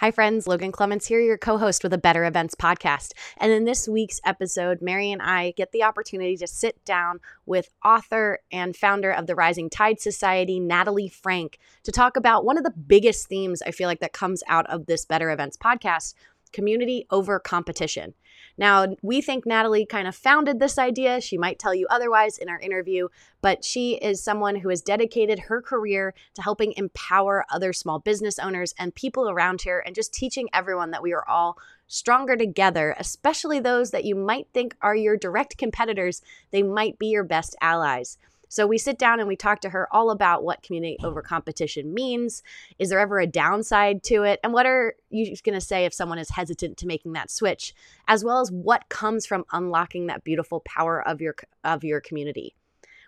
Hi, friends. Logan Clements here, your co host with a Better Events podcast. And in this week's episode, Mary and I get the opportunity to sit down with author and founder of the Rising Tide Society, Natalie Franke, to talk about one of the biggest themes I feel like that comes out of this Better Events podcast community over competition. Now, we think Natalie kind of founded this idea. She might tell you otherwise in our interview, but she is someone who has dedicated her career to helping empower other small business owners and people around here and just teaching everyone that we are all stronger together, especially those that you might think are your direct competitors. They might be your best allies. So we sit down and we talk to her all about what community over competition means. Is there ever a downside to it? And what are you going to say if someone is hesitant to making that switch, as well as what comes from unlocking that beautiful power of your of your community?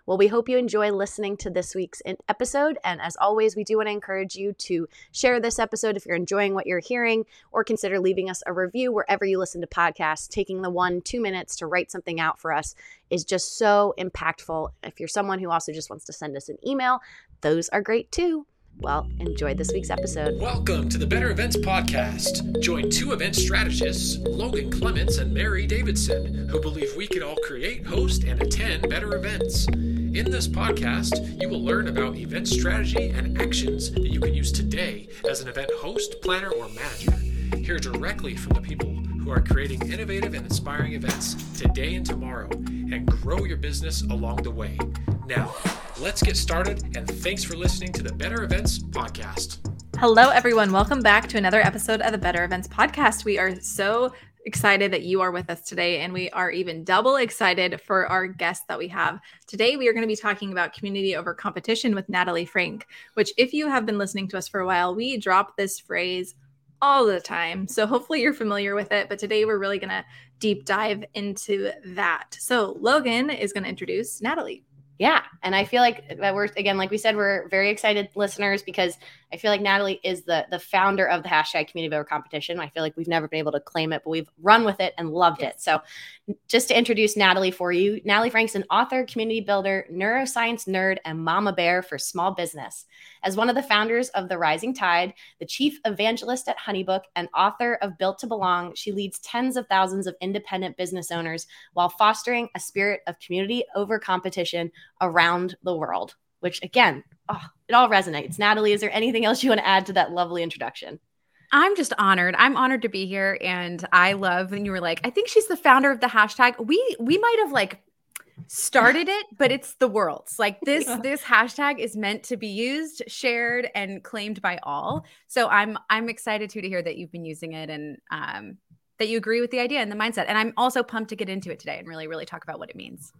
Well, we hope you enjoy listening to this week's episode. And as always, we do want to encourage you to share this episode if you're enjoying what you're hearing, or consider leaving us a review wherever you listen to podcasts. Taking the one, two minutes to write something out for us is just so impactful. If you're someone who also just wants to send us an email, those are great too. Well, enjoy this week's episode. Welcome to the Better Events Podcast. Join two event strategists, Logan Clements and Mary Davidson, who believe we can all create, host, and attend better events. In this podcast, you will learn about event strategy and actions that you can use today as an event host, planner, or manager. Hear directly from the people who are creating innovative and inspiring events today and tomorrow and grow your business along the way. Now, let's get started, and thanks for listening to the Better Events Podcast. Hello, everyone. Welcome back to another episode of the Better Events Podcast. We are so excited that you are with us today, and we are even double excited for our guest that we have. Today, we are going to be talking about community over competition with Natalie Franke, which, if you have been listening to us for a while, we drop this phrase all the time. So hopefully you're familiar with it. But today we're really going to deep dive into that. So Logan is going to introduce Natalie. Yeah. And I feel like that we're, again, like we said, we're very excited listeners because I feel like Natalie is the the founder of the hashtag community over competition. I feel like we've never been able to claim it, but we've run with it and loved yes. it. So just to introduce Natalie for you, Natalie Franke's an author, community builder, neuroscience nerd, and mama bear for small business. As one of the founders of The Rising Tide, the chief evangelist at Honeybook, and author of Built to Belong, she leads tens of thousands of independent business owners while fostering a spirit of community over competition around the world, which again, oh, it all resonates. Natalie, is there anything else you want to add to that lovely introduction? I'm just honored. I'm honored to be here, and I love when you were like, I think she's the founder of the hashtag. We we might have like started it, but it's the world's. Like this this hashtag is meant to be used, shared, and claimed by all. So I'm I'm excited too to hear that you've been using it and um, that you agree with the idea and the mindset. And I'm also pumped to get into it today and really really talk about what it means.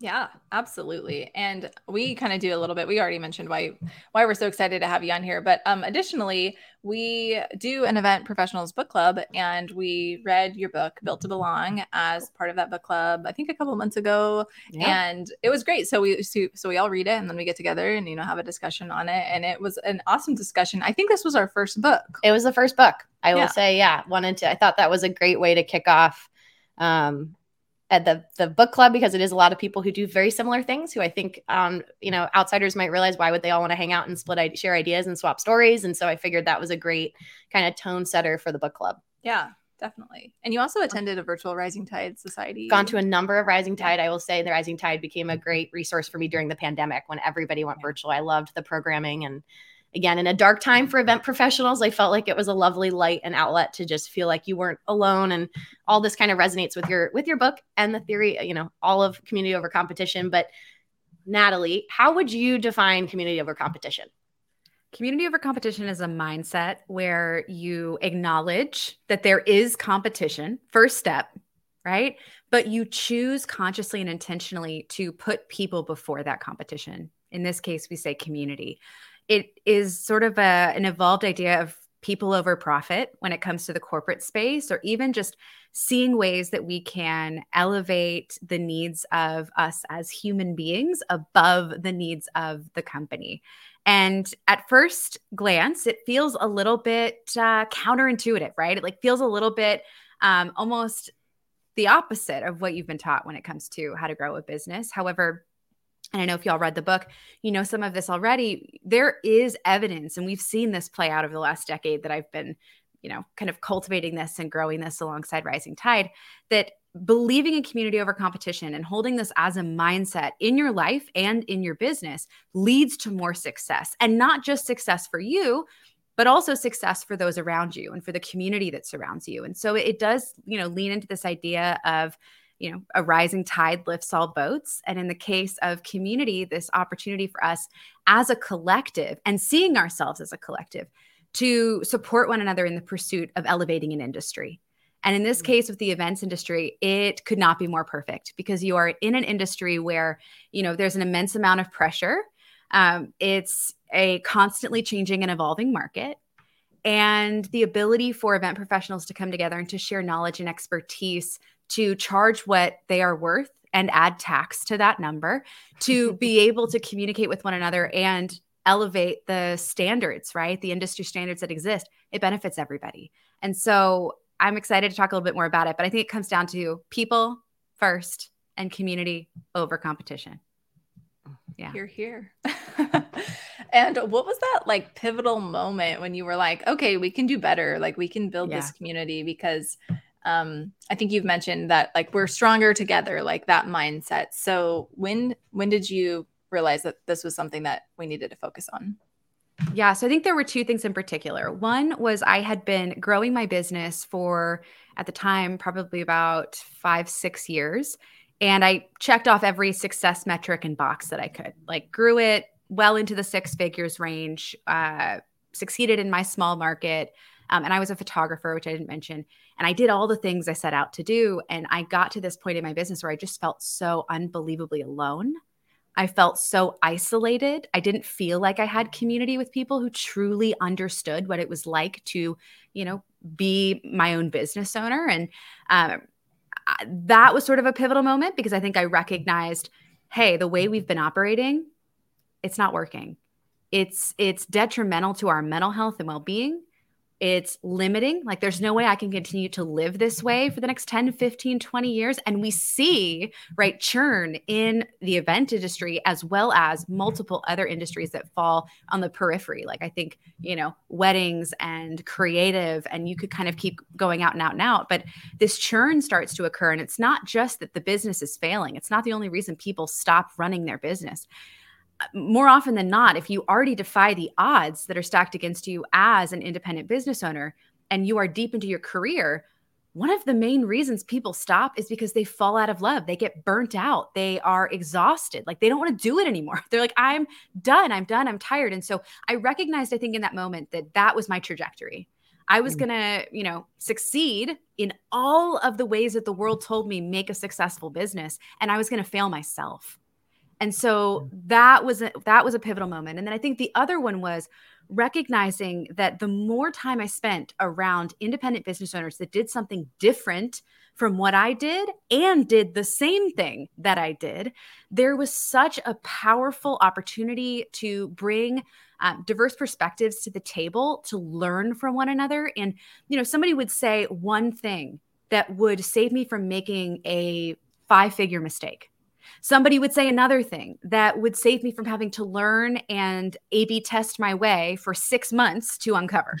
Yeah, absolutely. And we kind of do a little bit. We already mentioned why why we're so excited to have you on here, but um additionally, we do an event professionals book club and we read your book Built to Belong as part of that book club I think a couple months ago yeah. and it was great. So we so, so we all read it and then we get together and you know have a discussion on it and it was an awesome discussion. I think this was our first book. It was the first book. I yeah. will say, yeah, wanted to I thought that was a great way to kick off um at the the book club because it is a lot of people who do very similar things who I think um you know outsiders might realize why would they all want to hang out and split share ideas and swap stories and so I figured that was a great kind of tone setter for the book club. Yeah, definitely. And you also attended a virtual Rising Tide Society. Gone to a number of Rising Tide. I will say the Rising Tide became a great resource for me during the pandemic when everybody went virtual. I loved the programming and again in a dark time for event professionals i felt like it was a lovely light and outlet to just feel like you weren't alone and all this kind of resonates with your with your book and the theory you know all of community over competition but natalie how would you define community over competition Community over competition is a mindset where you acknowledge that there is competition, first step, right? But you choose consciously and intentionally to put people before that competition. In this case, we say community it is sort of a, an evolved idea of people over profit when it comes to the corporate space, or even just seeing ways that we can elevate the needs of us as human beings above the needs of the company. And at first glance, it feels a little bit uh, counterintuitive, right? It like feels a little bit um, almost the opposite of what you've been taught when it comes to how to grow a business. However, and I know if y'all read the book, you know some of this already. There is evidence, and we've seen this play out over the last decade that I've been you know, kind of cultivating this and growing this alongside Rising Tide, that believing in community over competition and holding this as a mindset in your life and in your business leads to more success and not just success for you but also success for those around you and for the community that surrounds you and so it does you know lean into this idea of you know a rising tide lifts all boats and in the case of community this opportunity for us as a collective and seeing ourselves as a collective to support one another in the pursuit of elevating an industry and in this mm. case with the events industry, it could not be more perfect because you are in an industry where, you know, there's an immense amount of pressure. Um, it's a constantly changing and evolving market. And the ability for event professionals to come together and to share knowledge and expertise to charge what they are worth and add tax to that number to be able to communicate with one another and elevate the standards, right? The industry standards that exist, it benefits everybody. And so I'm excited to talk a little bit more about it, but I think it comes down to people first and community over competition. Yeah. You're here. and what was that like pivotal moment when you were like, okay, we can do better. Like we can build yeah. this community because um I think you've mentioned that like we're stronger together, like that mindset. So when when did you realize that this was something that we needed to focus on? Yeah. So I think there were two things in particular. One was I had been growing my business for, at the time, probably about five, six years. And I checked off every success metric and box that I could, like, grew it well into the six figures range, uh, succeeded in my small market. Um, and I was a photographer, which I didn't mention. And I did all the things I set out to do. And I got to this point in my business where I just felt so unbelievably alone. I felt so isolated. I didn't feel like I had community with people who truly understood what it was like to, you know, be my own business owner. And um, that was sort of a pivotal moment because I think I recognized, hey, the way we've been operating, it's not working. It's it's detrimental to our mental health and well-being it's limiting. Like there's no way i can continue to live this way for the next 10 15 20 years. And we see right churn in the event industry as well as multiple other industries that fall on the periphery. Like i think you know weddings and creative and you could kind of keep going out and out and out. But this churn starts to occur and it's not just that the business is failing. It's not the only reason people stop running their business more often than not, if you already defy the odds that are stacked against you as an independent business owner and you are deep into your career, one of the main reasons people stop is because they fall out of love. They get burnt out. They are exhausted. Like they don't want to do it anymore. They're like, I'm done. I'm done. I'm tired. And so I recognized, I think, in that moment that that was my trajectory. I was mm. going to, you know, succeed in all of the ways that the world told me make a successful business. And I was going to fail myself. And so that was a, that was a pivotal moment. And then I think the other one was recognizing that the more time I spent around independent business owners that did something different from what I did and did the same thing that I did, there was such a powerful opportunity to bring um, diverse perspectives to the table to learn from one another. And, you know, somebody would say one thing that would save me from making a five figure mistake Somebody would say another thing that would save me from having to learn and A B test my way for six months to uncover.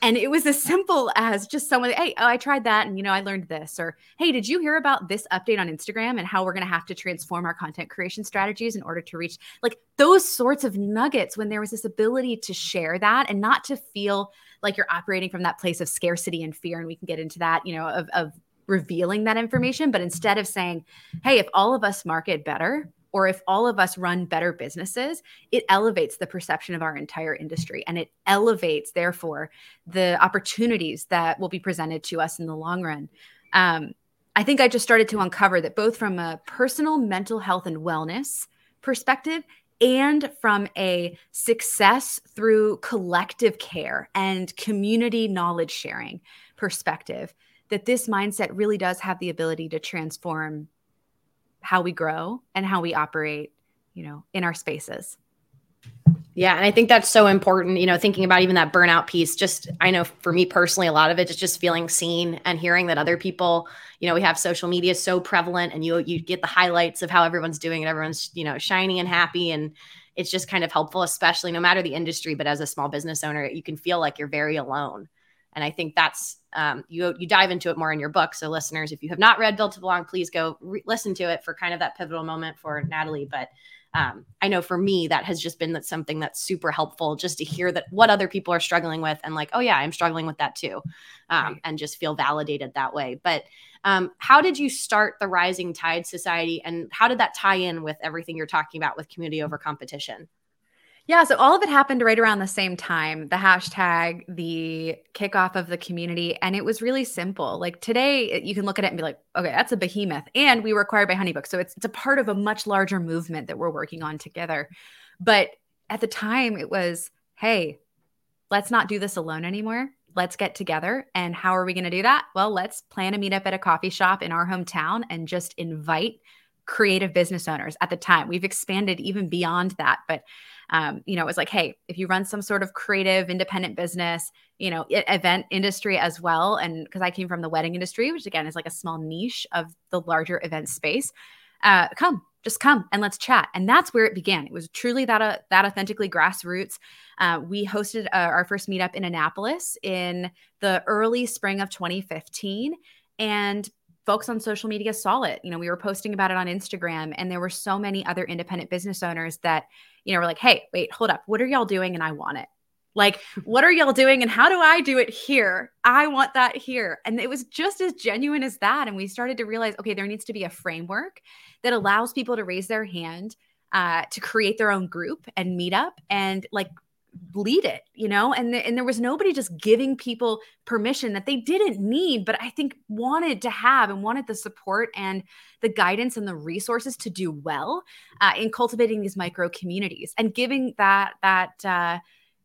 And it was as simple as just someone, hey, oh, I tried that and you know, I learned this. Or hey, did you hear about this update on Instagram and how we're gonna have to transform our content creation strategies in order to reach like those sorts of nuggets when there was this ability to share that and not to feel like you're operating from that place of scarcity and fear. And we can get into that, you know, of, of revealing that information, but instead of saying, hey, if all of us market better, or if all of us run better businesses, it elevates the perception of our entire industry and it elevates, therefore, the opportunities that will be presented to us in the long run. Um, I think I just started to uncover that both from a personal mental health and wellness perspective and from a success through collective care and community knowledge sharing perspective that this mindset really does have the ability to transform how we grow and how we operate, you know, in our spaces. Yeah, and I think that's so important, you know, thinking about even that burnout piece. Just I know for me personally a lot of it is just feeling seen and hearing that other people, you know, we have social media so prevalent and you you get the highlights of how everyone's doing and everyone's, you know, shiny and happy and it's just kind of helpful especially no matter the industry, but as a small business owner, you can feel like you're very alone And I think that's um, you you dive into it more in your book. So listeners, if you have not read Built to Belong, please go re- listen to it for kind of that pivotal moment for Natalie. But um, I know for me that has just been that something that's super helpful just to hear that what other people are struggling with and like, oh yeah, I'm struggling with that too, um, right. and just feel validated that way. But um, how did you start the Rising Tide Society, and how did that tie in with everything you're talking about with community over competition? Yeah, so all of it happened right around the same time the hashtag, the kickoff of the community. And it was really simple. Like today, uh, you can look at it and be like, okay, that's a behemoth. And we were acquired by Honeybook. So it's, it's a part of a much larger movement that we're working on together. But at the time, it was, hey, let's not do this alone anymore. Let's get together. And how are we going to do that? Well, let's plan a meetup at a coffee shop in our hometown and just invite creative business owners at the time. We've expanded even beyond that. But um, you know, it was like, hey, if you run some sort of creative independent business, you know, event industry as well. And because I came from the wedding industry, which again is like a small niche of the larger event space, uh, come, just come and let's chat. And that's where it began. It was truly that uh, that authentically grassroots. Uh, we hosted uh, our first meetup in Annapolis in the early spring of 2015, and folks on social media saw it. You know, we were posting about it on Instagram, and there were so many other independent business owners that you know, we're like, hey, wait, hold up. What are y'all doing? And I want it. Like, what are y'all doing? And how do I do it here? I want that here. And it was just as genuine as that. And we started to realize, okay, there needs to be a framework that allows people to raise their hand, uh, to create their own group and meet up and like lead it, you know? And, and there was nobody just giving people permission that they didn't need, but I think wanted to have and wanted the support and the guidance and the resources to do well uh, in cultivating these micro communities and giving that, that, uh,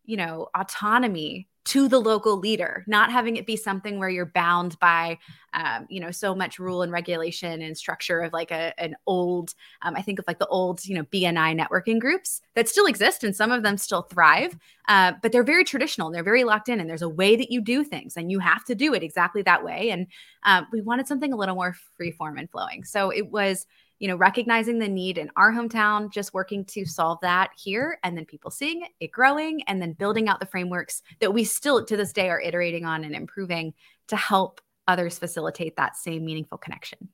you know, autonomy to the local leader, not having it be something where you're bound by, um, you know, so much rule and regulation and structure of like a, an old, um, I think of like the old, you know, BNI networking groups that still exist and some of them still thrive, uh, but they're very traditional and they're very locked in and there's a way that you do things and you have to do it exactly that way. And uh, we wanted something a little more free form and flowing. So it was, you know, recognizing the need in our hometown, just working to solve that here, and then people seeing it, it growing, and then building out the frameworks that we still to this day are iterating on and improving to help others facilitate that same meaningful connection.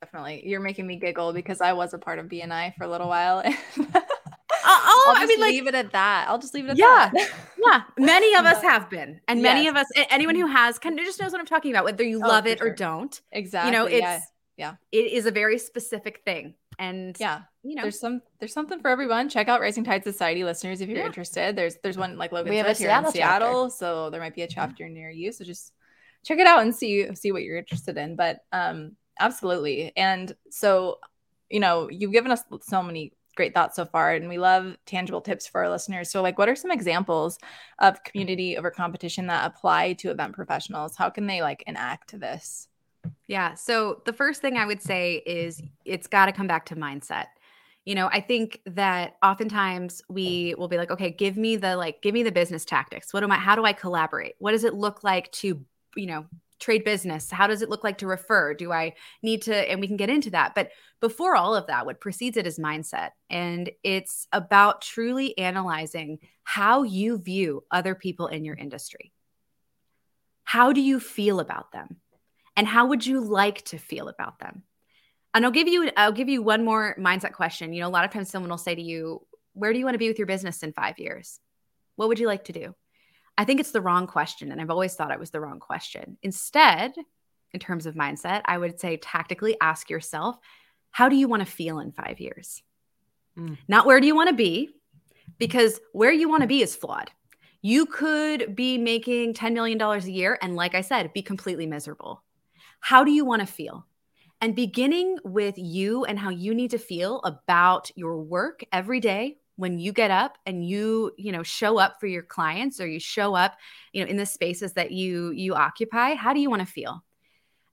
Definitely. You're making me giggle because I was a part of BNI for a little while. Uh, oh, I'll just I mean, leave like, it at that. I'll just leave it at yeah, that. yeah. Many of us have been, and many yes. of us, anyone mm-hmm. who has, kind of just knows what I'm talking about, whether you oh, love it sure. or don't. Exactly. You know, it's yeah yeah. It is a very specific thing. And yeah. you know. There's some there's something for everyone. Check out rising tide society listeners if you're yeah. interested. There's there's one like logan we have a here seattle in seattle chapter. so there might be a chapter yeah. near you. So just check it out and see see what you're interested in. But um absolutely. And so you know you've given us so many great thoughts so far and we love tangible tips for our listeners. So like what are some examples of community over competition that apply to event professionals? How can they like enact this yeah. So the first thing I would say is it's got to come back to mindset. You know, I think that oftentimes we will be like, okay, give me the like, give me the business tactics. What am I, how do I collaborate? What does it look like to, you know, trade business? How does it look like to refer? Do I need to, and we can get into that. But before all of that, what precedes it is mindset. And it's about truly analyzing how you view other people in your industry. How do you feel about them? And how would you like to feel about them? And i'll give you i'll give you one more mindset question. You know a lot of times someone will say to you where do you want to be with your business in five years? What would you like to do? I think it's the wrong question and i've always thought it was the wrong question. Instead in terms of mindset i would say tactically ask yourself how do you want to feel in five years? Mm. not where do you want to be because where you want to be is flawed. You could be making $10 million a year and like i said be completely miserable how do you want to feel? And beginning with you and how you need to feel about your work every day when you get up and you you know show up for your clients or you show up you know in the spaces that you you occupy how do you want to feel?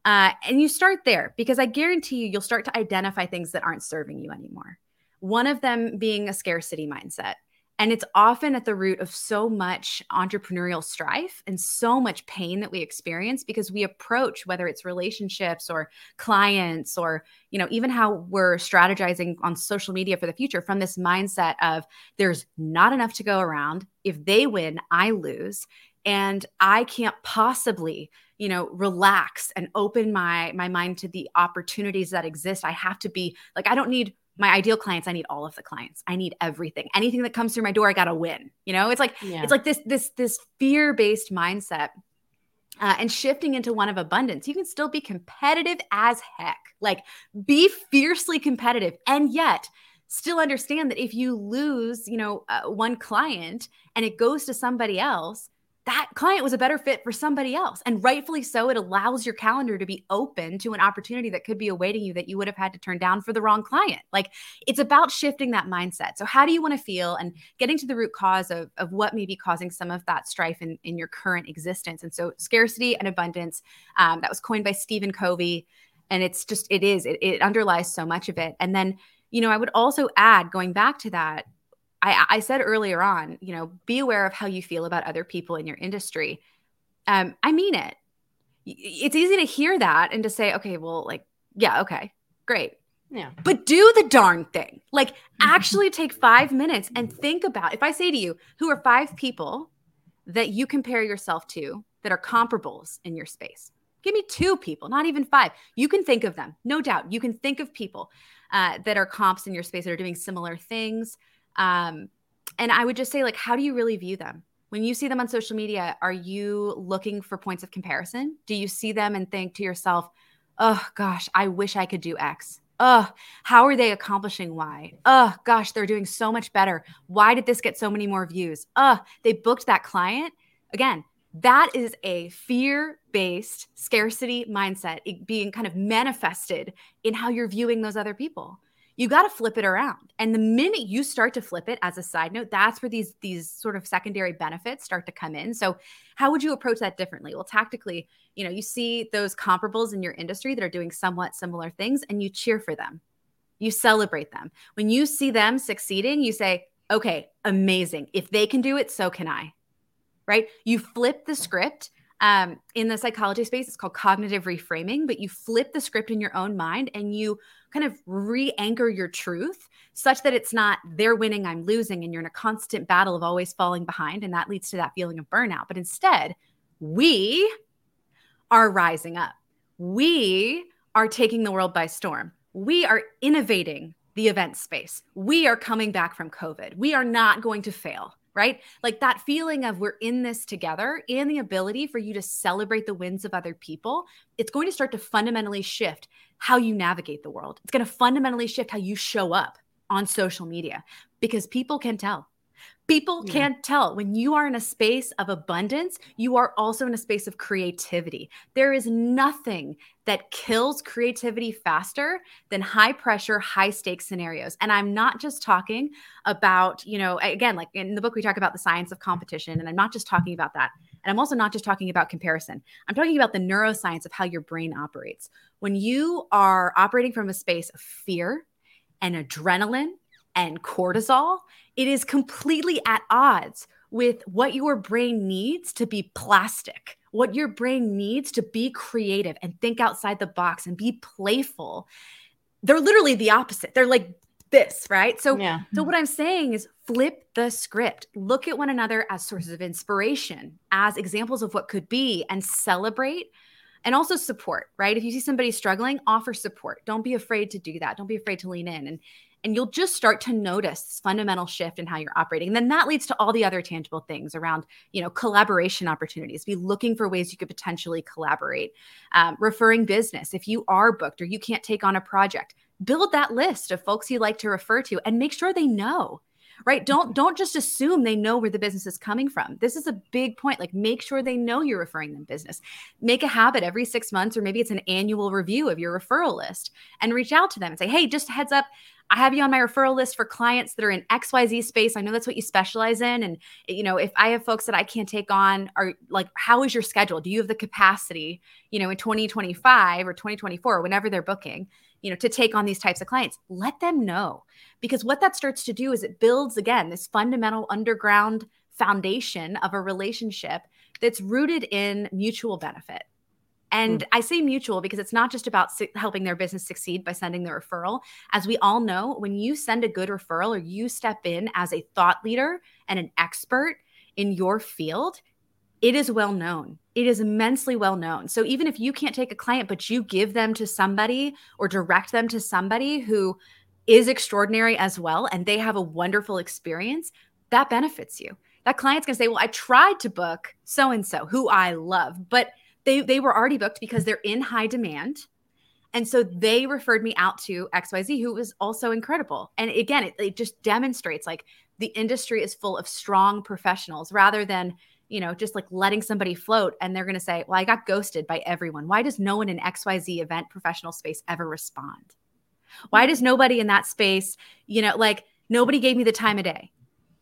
Uh, and you start there because i guarantee you you'll start to identify things that aren't serving you anymore. One of them being a scarcity mindset and it's often at the root of so much entrepreneurial strife and so much pain that we experience because we approach whether it's relationships or clients or you know even how we're strategizing on social media for the future from this mindset of there's not enough to go around. If they win i lose. And I can't possibly you know relax and open my my mind to the opportunities that exist. I have to be like i don't need my ideal clients i need all of the clients. I need everything. Anything that comes through my door i gotta win you know? It's like yeah. it's like this this this fear based mindset uh, and shifting into one of abundance. You can still be competitive as heck. Like be fiercely competitive and yet still understand that if you lose you know uh, one client and it goes to somebody else that client was a better fit for somebody else. And rightfully so, it allows your calendar to be open to an opportunity that could be awaiting you that you would have had to turn down for the wrong client. Like it's about shifting that mindset. So, how do you want to feel and getting to the root cause of, of what may be causing some of that strife in, in your current existence? And so, scarcity and abundance, um, that was coined by Stephen Covey. And it's just, it is, it, it underlies so much of it. And then, you know, I would also add, going back to that, I, I said earlier on, you know, be aware of how you feel about other people in your industry. Um, I mean it. It's easy to hear that and to say, okay, well, like, yeah, okay, great. Yeah. But do the darn thing. Like, mm-hmm. actually take five minutes and think about if I say to you, who are five people that you compare yourself to that are comparables in your space? Give me two people, not even five. You can think of them, no doubt. You can think of people uh, that are comps in your space that are doing similar things. Um, and I would just say, like, how do you really view them? When you see them on social media, are you looking for points of comparison? Do you see them and think to yourself, oh gosh, I wish I could do X? Oh, how are they accomplishing Y? Oh gosh, they're doing so much better. Why did this get so many more views? Oh, they booked that client. Again, that is a fear based scarcity mindset being kind of manifested in how you're viewing those other people you got to flip it around. And the minute you start to flip it as a side note that's where these these sort of secondary benefits start to come in. So how would you approach that differently? Well tactically you know you see those comparables in your industry that are doing somewhat similar things and you cheer for them. You celebrate them. When you see them succeeding you say okay amazing. If they can do it so can i. Right? You flip the script um, in the psychology space it's called cognitive reframing but you flip the script in your own mind and you kind of re-anchor your truth such that it's not they're winning i'm losing and you're in a constant battle of always falling behind and that leads to that feeling of burnout. But instead we are rising up. We are taking the world by storm. We are innovating the event space. We are coming back from covid. We are not going to fail right? Like that feeling of we're in this together and the ability for you to celebrate the wins of other people, it's going to start to fundamentally shift how you navigate the world. It's going to fundamentally shift how you show up on social media because people can tell. People yeah. can't tell when you are in a space of abundance, you are also in a space of creativity. There is nothing that kills creativity faster than high pressure, high stakes scenarios. And I'm not just talking about, you know, again, like in the book, we talk about the science of competition. And I'm not just talking about that. And I'm also not just talking about comparison. I'm talking about the neuroscience of how your brain operates. When you are operating from a space of fear and adrenaline and cortisol, it is completely at odds with what your brain needs to be plastic, what your brain needs to be creative and think outside the box and be playful. They're literally the opposite. They're like this, right? So, yeah. so what I'm saying is flip the script. Look at one another as sources of inspiration, as examples of what could be, and celebrate and also support right if you see somebody struggling offer support don't be afraid to do that don't be afraid to lean in and and you'll just start to notice this fundamental shift in how you're operating. And then that leads to all the other tangible things around you know collaboration opportunities be looking for ways you could potentially collaborate. Um, referring business if you are booked or you can't take on a project build that list of folks you like to refer to and make sure they know right? Don't don't just assume they know where the business is coming from. This is a big point like make sure they know you're referring them business. Make a habit every six months or maybe it's an annual review of your referral list and reach out to them and say hey just heads up I have you on my referral list for clients that are in XYZ space. I know that's what you specialize in. And, you know, if I have folks that I can't take on, are like, how is your schedule? Do you have the capacity, you know, in 2025 or 2024, or whenever they're booking, you know, to take on these types of clients? Let them know. Because what that starts to do is it builds, again, this fundamental underground foundation of a relationship that's rooted in mutual benefit. And mm. I say mutual because it's not just about su- helping their business succeed by sending the referral. As we all know, when you send a good referral or you step in as a thought leader and an expert in your field, it is well known. It is immensely well known. So even if you can't take a client, but you give them to somebody or direct them to somebody who is extraordinary as well, and they have a wonderful experience, that benefits you. That client's gonna say, Well, I tried to book so and so who I love, but they, they were already booked because they're in high demand. And so they referred me out to XYZ, who was also incredible. And again, it, it just demonstrates like the industry is full of strong professionals rather than you know, just like letting somebody float and they're going to say, Well, I got ghosted by everyone. Why does no one in XYZ event professional space ever respond? Why does nobody in that space, you know, like nobody gave me the time of day?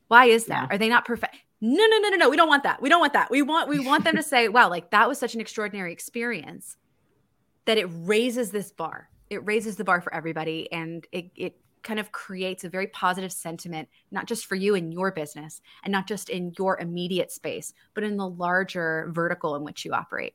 Why is that? Yeah. Are they not perfect? No, no, no, no, no. We don't want that. We don't want that. We want we want them to say, wow, like that was such an extraordinary experience that it raises this bar. It raises the bar for everybody and it it kind of creates a very positive sentiment, not just for you and your business and not just in your immediate space, but in the larger vertical in which you operate.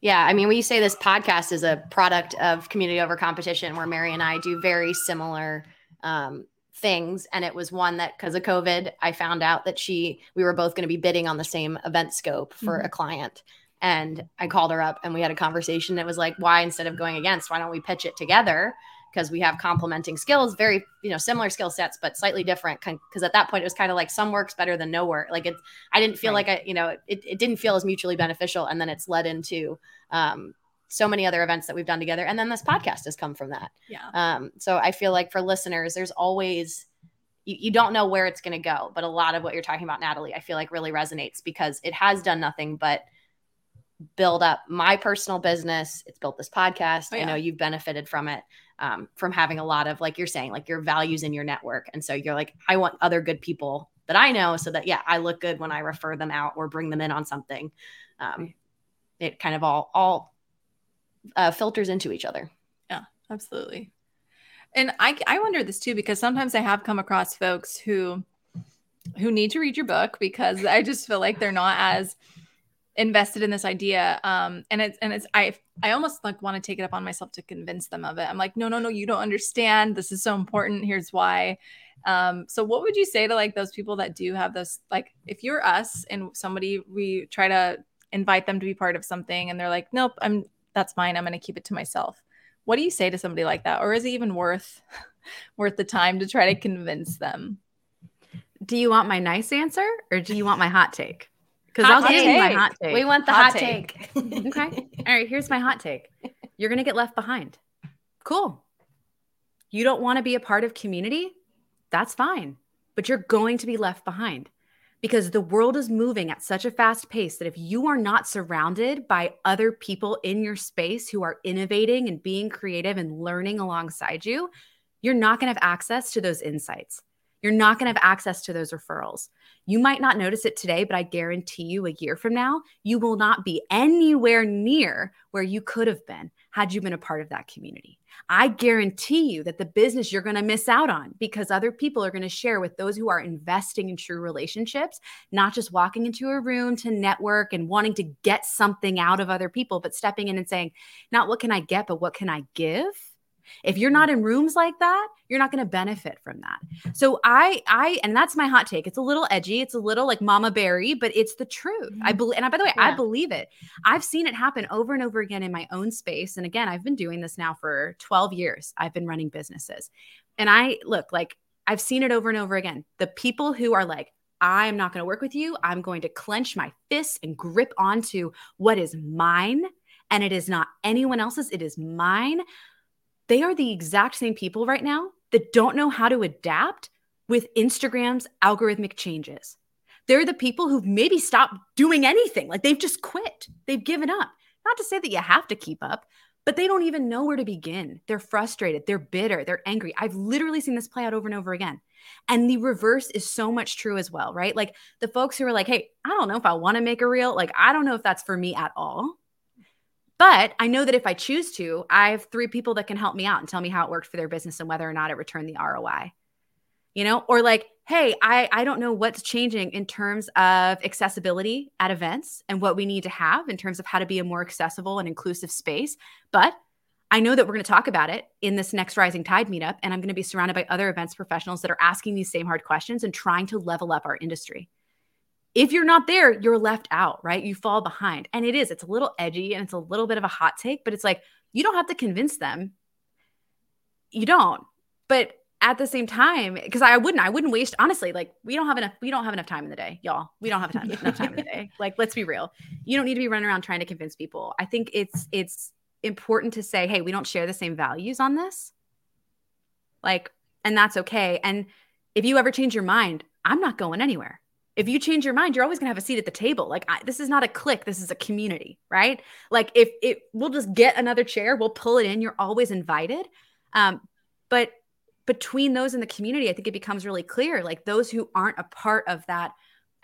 Yeah, I mean, we say this podcast is a product of community over competition, where Mary and I do very similar um, things. And it was one that because of COVID, I found out that she, we were both going to be bidding on the same event scope for mm-hmm. a client. And I called her up and we had a conversation. It was like, why instead of going against, why don't we pitch it together? because we have complementing skills, very, you know, similar skill sets, but slightly different. Because at that point, it was kind of like some works better than no work. Like it, I didn't feel right. like I, you know, it, it didn't feel as mutually beneficial. And then it's led into um, so many other events that we've done together. And then this podcast has come from that. Yeah. Um, so I feel like for listeners, there's always, you, you don't know where it's going to go. But a lot of what you're talking about, Natalie, I feel like really resonates because it has done nothing but build up my personal business. It's built this podcast. Oh, yeah. I know you've benefited from it um, from having a lot of like you're saying like your values in your network and so you're like i want other good people that i know so that yeah i look good when i refer them out or bring them in on something um, it kind of all all uh, filters into each other. Yeah absolutely. And i i wonder this too because sometimes i have come across folks who who need to read your book because i just feel like they're not as invested in this idea. Um and it's and it's i i almost like want to take it up on myself to convince them of it. I'm like no no no you don't understand. This is so important. Here's why. Um so what would you say to like those people that do have this like if you're us and somebody we try to invite them to be part of something and they're like nope i'm that's mine. i'm going to keep it to myself what do you say to somebody like that or is it even worth worth the time to try to convince them do you want my nice answer or do you want my hot take because I'll give you my hot take. We want the hot, hot take. take. okay. All right. Here's my hot take. You're going to get left behind. Cool. You don't want to be a part of community? That's fine. But you're going to be left behind because the world is moving at such a fast pace that if you are not surrounded by other people in your space who are innovating and being creative and learning alongside you, you're not going to have access to those insights. You're not going to have access to those referrals. You might not notice it today, but I guarantee you a year from now, you will not be anywhere near where you could have been had you been a part of that community. I guarantee you that the business you're going to miss out on because other people are going to share with those who are investing in true relationships, not just walking into a room to network and wanting to get something out of other people, but stepping in and saying, not what can I get, but what can I give? If you're not in rooms like that, you're not going to benefit from that. So I I and that's my hot take. It's a little edgy, it's a little like mama berry, but it's the truth. I mm-hmm. believe and by the way, yeah. I believe it. I've seen it happen over and over again in my own space and again, I've been doing this now for 12 years. I've been running businesses. And I look like I've seen it over and over again. The people who are like I'm not going to work with you. I'm going to clench my fists and grip onto what is mine. And it is not anyone else's, it is mine they are the exact same people right now that don't know how to adapt with Instagram's algorithmic changes. They're the people who've maybe stopped doing anything, like they've just quit, they've given up. Not to say that you have to keep up, but they don't even know where to begin. They're frustrated, they're bitter, they're angry. I've literally seen this play out over and over again. And the reverse is so much true as well, right? Like the folks who are like, hey, I don't know if I want to make a reel. Like, I don't know if that's for me at all. But I know that if I choose to, I have three people that can help me out and tell me how it worked for their business and whether or not it returned the ROI. You know, or like, hey, I, I don't know what's changing in terms of accessibility at events and what we need to have in terms of how to be a more accessible and inclusive space. But I know that we're going to talk about it in this next Rising Tide meetup, and I'm going to be surrounded by other events professionals that are asking these same hard questions and trying to level up our industry if you're not there, you're left out, right? You fall behind. And it is, it's a little edgy and it's a little bit of a hot take, but it's like, you don't have to convince them. You don't. But at the same time, because I wouldn't, I wouldn't waste, honestly, like we don't have enough, we don't have enough time in the day, y'all. We don't have time, enough time in the day. Like, let's be real. You don't need to be running around trying to convince people. I think it's, it's important to say, hey, we don't share the same values on this. Like, and that's okay. And if you ever change your mind, I'm not going anywhere if you change your mind you're always going to have a seat at the table. Like I, this is not a clique this is a community right? Like if it we'll just get another chair we'll pull it in you're always invited. Um, but between those in the community i think it becomes really clear like those who aren't a part of that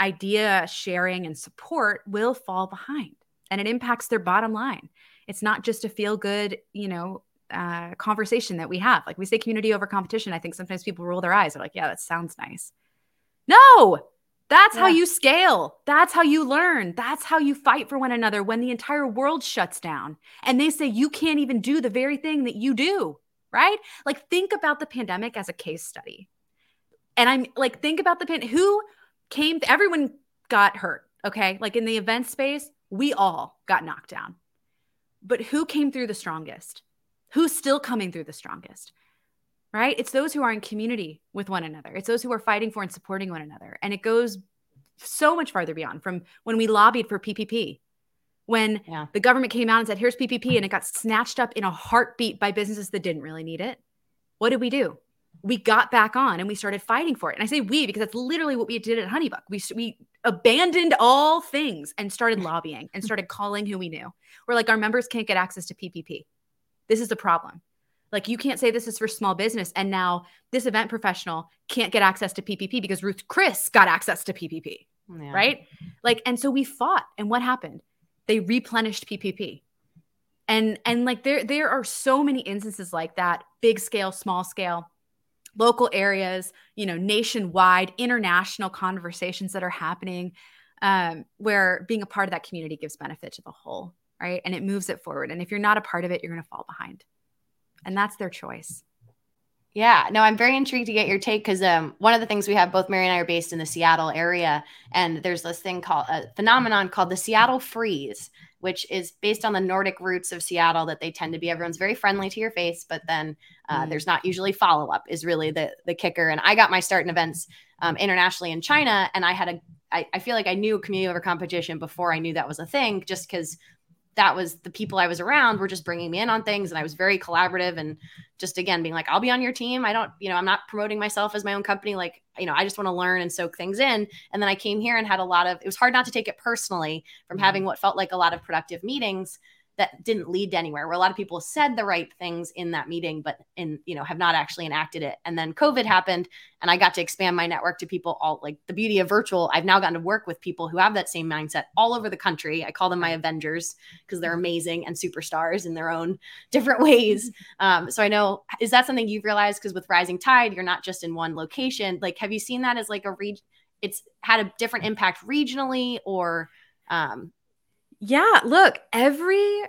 idea sharing and support will fall behind and it impacts their bottom line. It's not just a feel good you know uh, conversation that we have. Like we say community over competition i think sometimes people roll their eyes they're like yeah that sounds nice. No that's yeah. how you scale. That's how you learn. That's how you fight for one another when the entire world shuts down and they say you can't even do the very thing that you do, right? Like, think about the pandemic as a case study. And I'm like, think about the pan. Who came? Everyone got hurt. Okay. Like in the event space, we all got knocked down. But who came through the strongest? Who's still coming through the strongest? Right? It's those who are in community with one another. It's those who are fighting for and supporting one another. And it goes so much farther beyond from when we lobbied for PPP. When yeah. the government came out and said, here's PPP, and it got snatched up in a heartbeat by businesses that didn't really need it. What did we do? We got back on and we started fighting for it. And I say we because that's literally what we did at Honeybook. We, we abandoned all things and started lobbying and started calling who we knew. We're like, our members can't get access to PPP. This is the problem. Like you can't say this is for small business. And now this event professional can't get access to PPP because Ruth Chris got access to PPP. Yeah. Right. Like, and so we fought. And what happened? They replenished PPP. And and like there there are so many instances like that, big scale, small scale, local areas, you know, nationwide, international conversations that are happening um, where being a part of that community gives benefit to the whole, right? And it moves it forward. And if you're not a part of it, you're going to fall behind and that's their choice. Yeah, no, I'm very intrigued to get your take because um, one of the things we have, both Mary and I are based in the Seattle area, and there's this thing called a phenomenon called the Seattle freeze, which is based on the Nordic roots of Seattle. That they tend to be everyone's very friendly to your face, but then uh, mm. there's not usually follow up. Is really the the kicker. And I got my start in events um, internationally in China, and I had a I, I feel like I knew community over competition before I knew that was a thing, just because that was the people I was around were just bringing me in on things. And I was very collaborative and just again being like, I'll be on your team. I don't, you know, I'm not promoting myself as my own company. Like, you know, I just want to learn and soak things in. And then I came here and had a lot of, it was hard not to take it personally from mm-hmm. having what felt like a lot of productive meetings that didn't lead to anywhere where a lot of people said the right things in that meeting but in you know have not actually enacted it. And then covid happened and i got to expand my network to people all like the beauty of virtual i've now gotten to work with people who have that same mindset all over the country. I call them my avengers because they're amazing and superstars in their own different ways. Um, so i know is that something you've realized? Because with rising tide you're not just in one location. Like have you seen that as like a read it's had a different impact regionally or um, yeah, look, every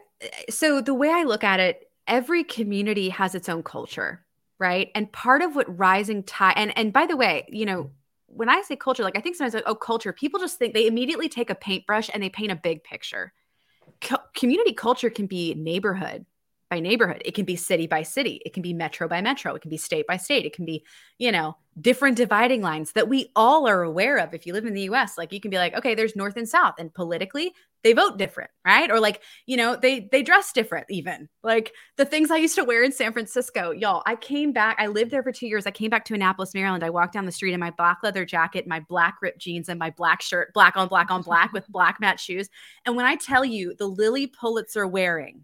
so the way I look at it, every community has its own culture, right? And part of what rising tide and and by the way, you know, when I say culture, like I think sometimes like, oh, culture, people just think they immediately take a paintbrush and they paint a big picture. Co- community culture can be neighborhood by neighborhood. It can be city by city. It can be metro by metro. It can be state by state. It can be, you know, different dividing lines that we all are aware of. If you live in the US, like you can be like, okay, there's north and south. And politically, they vote different, right? Or like, you know, they they dress different even. Like the things I used to wear in San Francisco, y'all. I came back, I lived there for 2 years. I came back to Annapolis, Maryland. I walked down the street in my black leather jacket, my black ripped jeans and my black shirt, black on black on black with black matte shoes. And when I tell you the Lilly Pulitzer wearing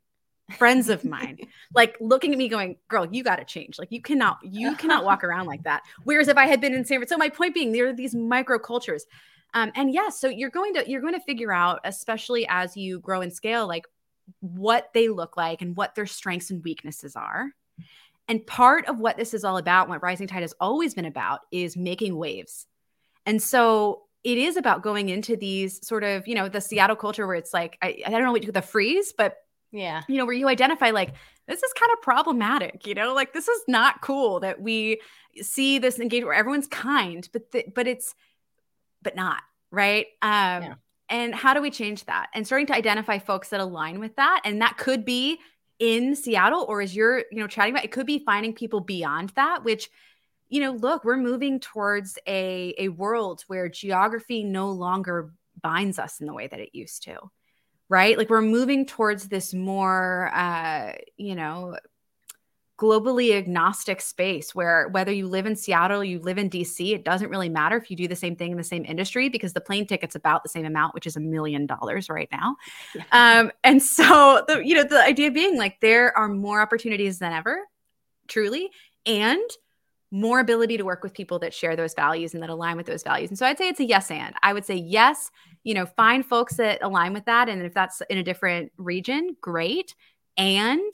friends of mine like looking at me going girl you got to change like you cannot you cannot walk around like that whereas if i had been in san francisco my point being there are these micro cultures um, and yes yeah, so you're going to you're going to figure out especially as you grow and scale like what they look like and what their strengths and weaknesses are and part of what this is all about what rising tide has always been about is making waves and so it is about going into these sort of you know the seattle culture where it's like i, I don't know what the freeze but yeah. You know, where you identify like this is kind of problematic, you know, like this is not cool that we see this engagement where everyone's kind, but th- but it's but not. right? Um, yeah. And how do we change that? And starting to identify folks that align with that. And that could be in Seattle, or as you're, you know, chatting about, it could be finding people beyond that, which, you know, look, we're moving towards a, a world where geography no longer binds us in the way that it used to right? Like we're moving towards this more, uh, you know, globally agnostic space where whether you live in Seattle, you live in DC, it doesn't really matter if you do the same thing in the same industry because the plane ticket's about the same amount, which is a million dollars right now. Yeah. Um, and so the you know the idea being like there are more opportunities than ever, truly, and more ability to work with people that share those values and that align with those values. And so I'd say it's a yes and. I would say yes, you know, find folks that align with that and if that's in a different region, great. And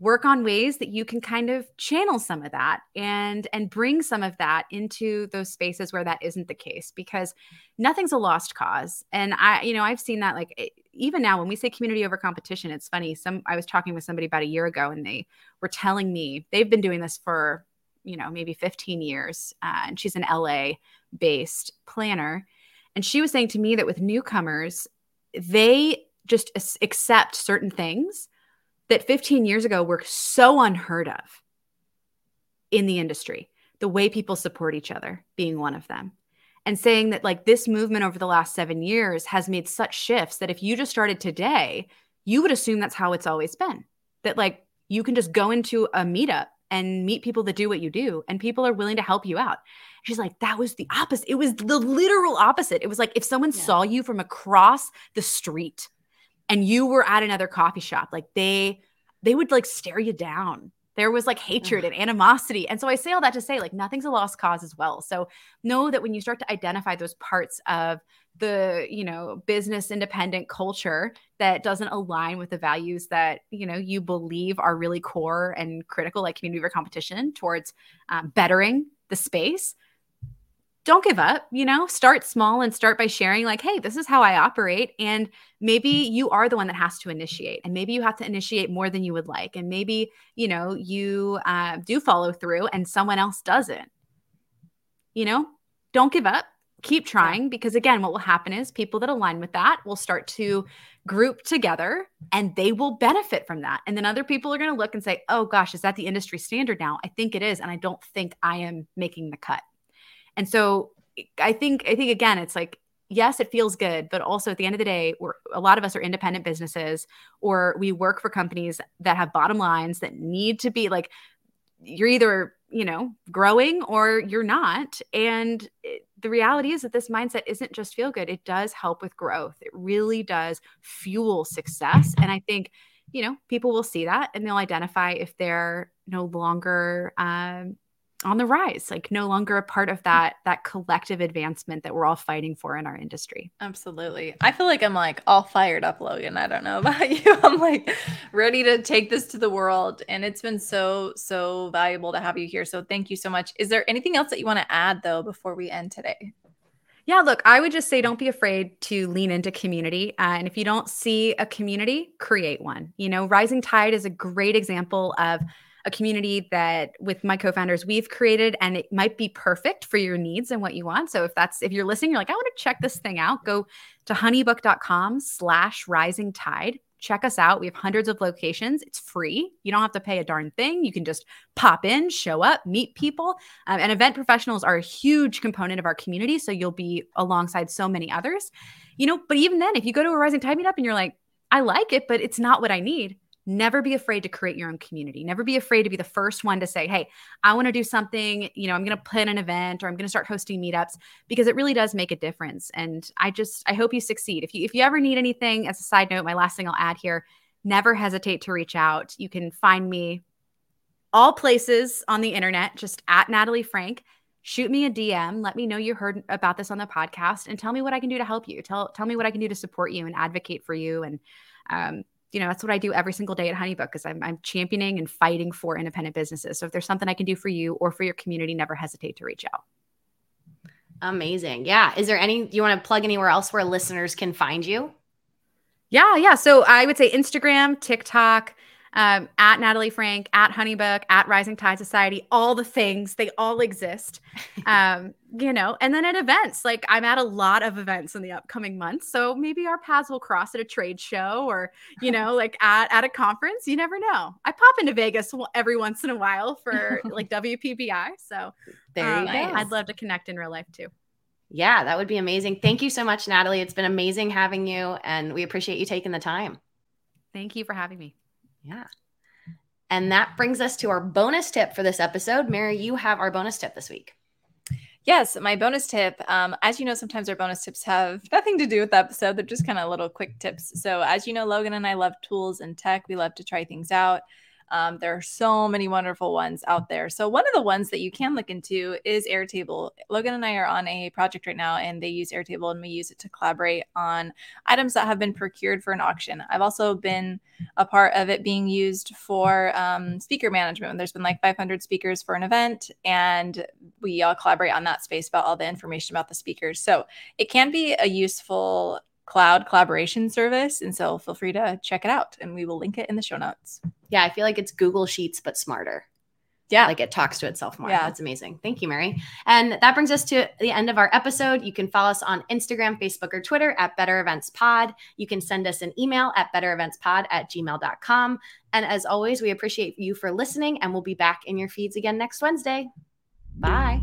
work on ways that you can kind of channel some of that and and bring some of that into those spaces where that isn't the case because nothing's a lost cause and i you know i've seen that like even now when we say community over competition it's funny some i was talking with somebody about a year ago and they were telling me they've been doing this for you know, maybe 15 years. Uh, and she's an LA based planner. And she was saying to me that with newcomers, they just accept certain things that 15 years ago were so unheard of in the industry. The way people support each other being one of them. And saying that, like, this movement over the last seven years has made such shifts that if you just started today, you would assume that's how it's always been. That, like, you can just go into a meetup and meet people that do what you do and people are willing to help you out. She's like, that was the opposite. It was the literal opposite. It was like if someone yeah. saw you from across the street and you were at another coffee shop, like they they would like stare you down. There was like hatred and animosity. And so I say all that to say like nothing's a lost cause as well. So know that when you start to identify those parts of the you know business independent culture that doesn't align with the values that you know you believe are really core and critical like community over competition towards um, bettering the space don't give up you know? Start small and start by sharing like hey this is how i operate and maybe you are the one that has to initiate and maybe you have to initiate more than you would like and maybe you know you uh, do follow through and someone else doesn't. You know? Don't give up. Keep trying because again what will happen is people that align with that will start to group together and they will benefit from that and then other people are going to look and say oh gosh is that the industry standard now? I think it is and i don't think i am making the cut and so i think i think again it's like yes it feels good but also at the end of the day we're a lot of us are independent businesses or we work for companies that have bottom lines that need to be like you're either you know growing or you're not and it, the reality is that this mindset isn't just feel good, it does help with growth. It really does fuel success. And I think, you know, people will see that and they'll identify if they're no longer um, on the rise like no longer a part of that that collective advancement that we're all fighting for in our industry. Absolutely. I feel like i'm like all fired up logan. I don't know about you. I'm like ready to take this to the world and it's been so so valuable to have you here. So thank you so much. Is there anything else that you want to add though before we end today? Yeah, look, I would just say don't be afraid to lean into community. Uh, and if you don't see a community, create one. You know, Rising Tide is a great example of a community that with my co-founders we've created and it might be perfect for your needs and what you want. So if that's if you're listening you're like i want to check this thing out go to honeybook.com slash rising tide. Check us out. We have hundreds of locations. It's free. You don't have to pay a darn thing. You can just pop in show up meet people. Um, and event professionals are a huge component of our community so you'll be alongside so many others. You know but even then if you go to a rising tide meetup and you're like i like it but it's not what i need never be afraid to create your own community. Never be afraid to be the first one to say hey i want to do something you know i'm going to plan an event or i'm going to start hosting meetups because it really does make a difference. And i just i hope you succeed. If you if you ever need anything as a side note my last thing i'll add here never hesitate to reach out. You can find me all places on the internet just at natalie franke. Shoot me a dm let me know you heard about this on the podcast and tell me what i can do to help you. Tell tell me what i can do to support you and advocate for you and um, you know, that's what I do every single day at Honeybook because I'm, I'm championing and fighting for independent businesses. So if there's something I can do for you or for your community, never hesitate to reach out. Amazing. Yeah. Is there any, you want to plug anywhere else where listeners can find you? Yeah. Yeah. So I would say Instagram, TikTok, um, at Natalie Franke, at Honeybook, at Rising Tide Society, all the things, they all exist. Um, you know, and then at events, like I'm at a lot of events in the upcoming months. So maybe our paths will cross at a trade show or, you know, like at, at a conference. You never know. I pop into Vegas every once in a while for like WPBI. So there you um, go. I'd love to connect in real life too. Yeah, that would be amazing. Thank you so much, Natalie. It's been amazing having you, and we appreciate you taking the time. Thank you for having me. Yeah. And that brings us to our bonus tip for this episode. Mary, you have our bonus tip this week. Yes, my bonus tip. Um, as you know, sometimes our bonus tips have nothing to do with the episode. They're just kind of little quick tips. So, as you know, Logan and I love tools and tech. We love to try things out. Um, there are so many wonderful ones out there. So one of the ones that you can look into is Airtable. Logan and I are on a project right now, and they use Airtable, and we use it to collaborate on items that have been procured for an auction. I've also been a part of it being used for um, speaker management. When there's been like 500 speakers for an event, and we all collaborate on that space about all the information about the speakers. So it can be a useful cloud collaboration service. And so feel free to check it out and we will link it in the show notes. Yeah, I feel like it's Google Sheets, but smarter. Yeah. Like it talks to itself more. Yeah. That's amazing. Thank you, Mary. And that brings us to the end of our episode. You can follow us on Instagram, Facebook, or Twitter at Better Events Pod. You can send us an email at bettereventspod at gmail.com. And as always, we appreciate you for listening, and we'll be back in your feeds again next Wednesday. Bye.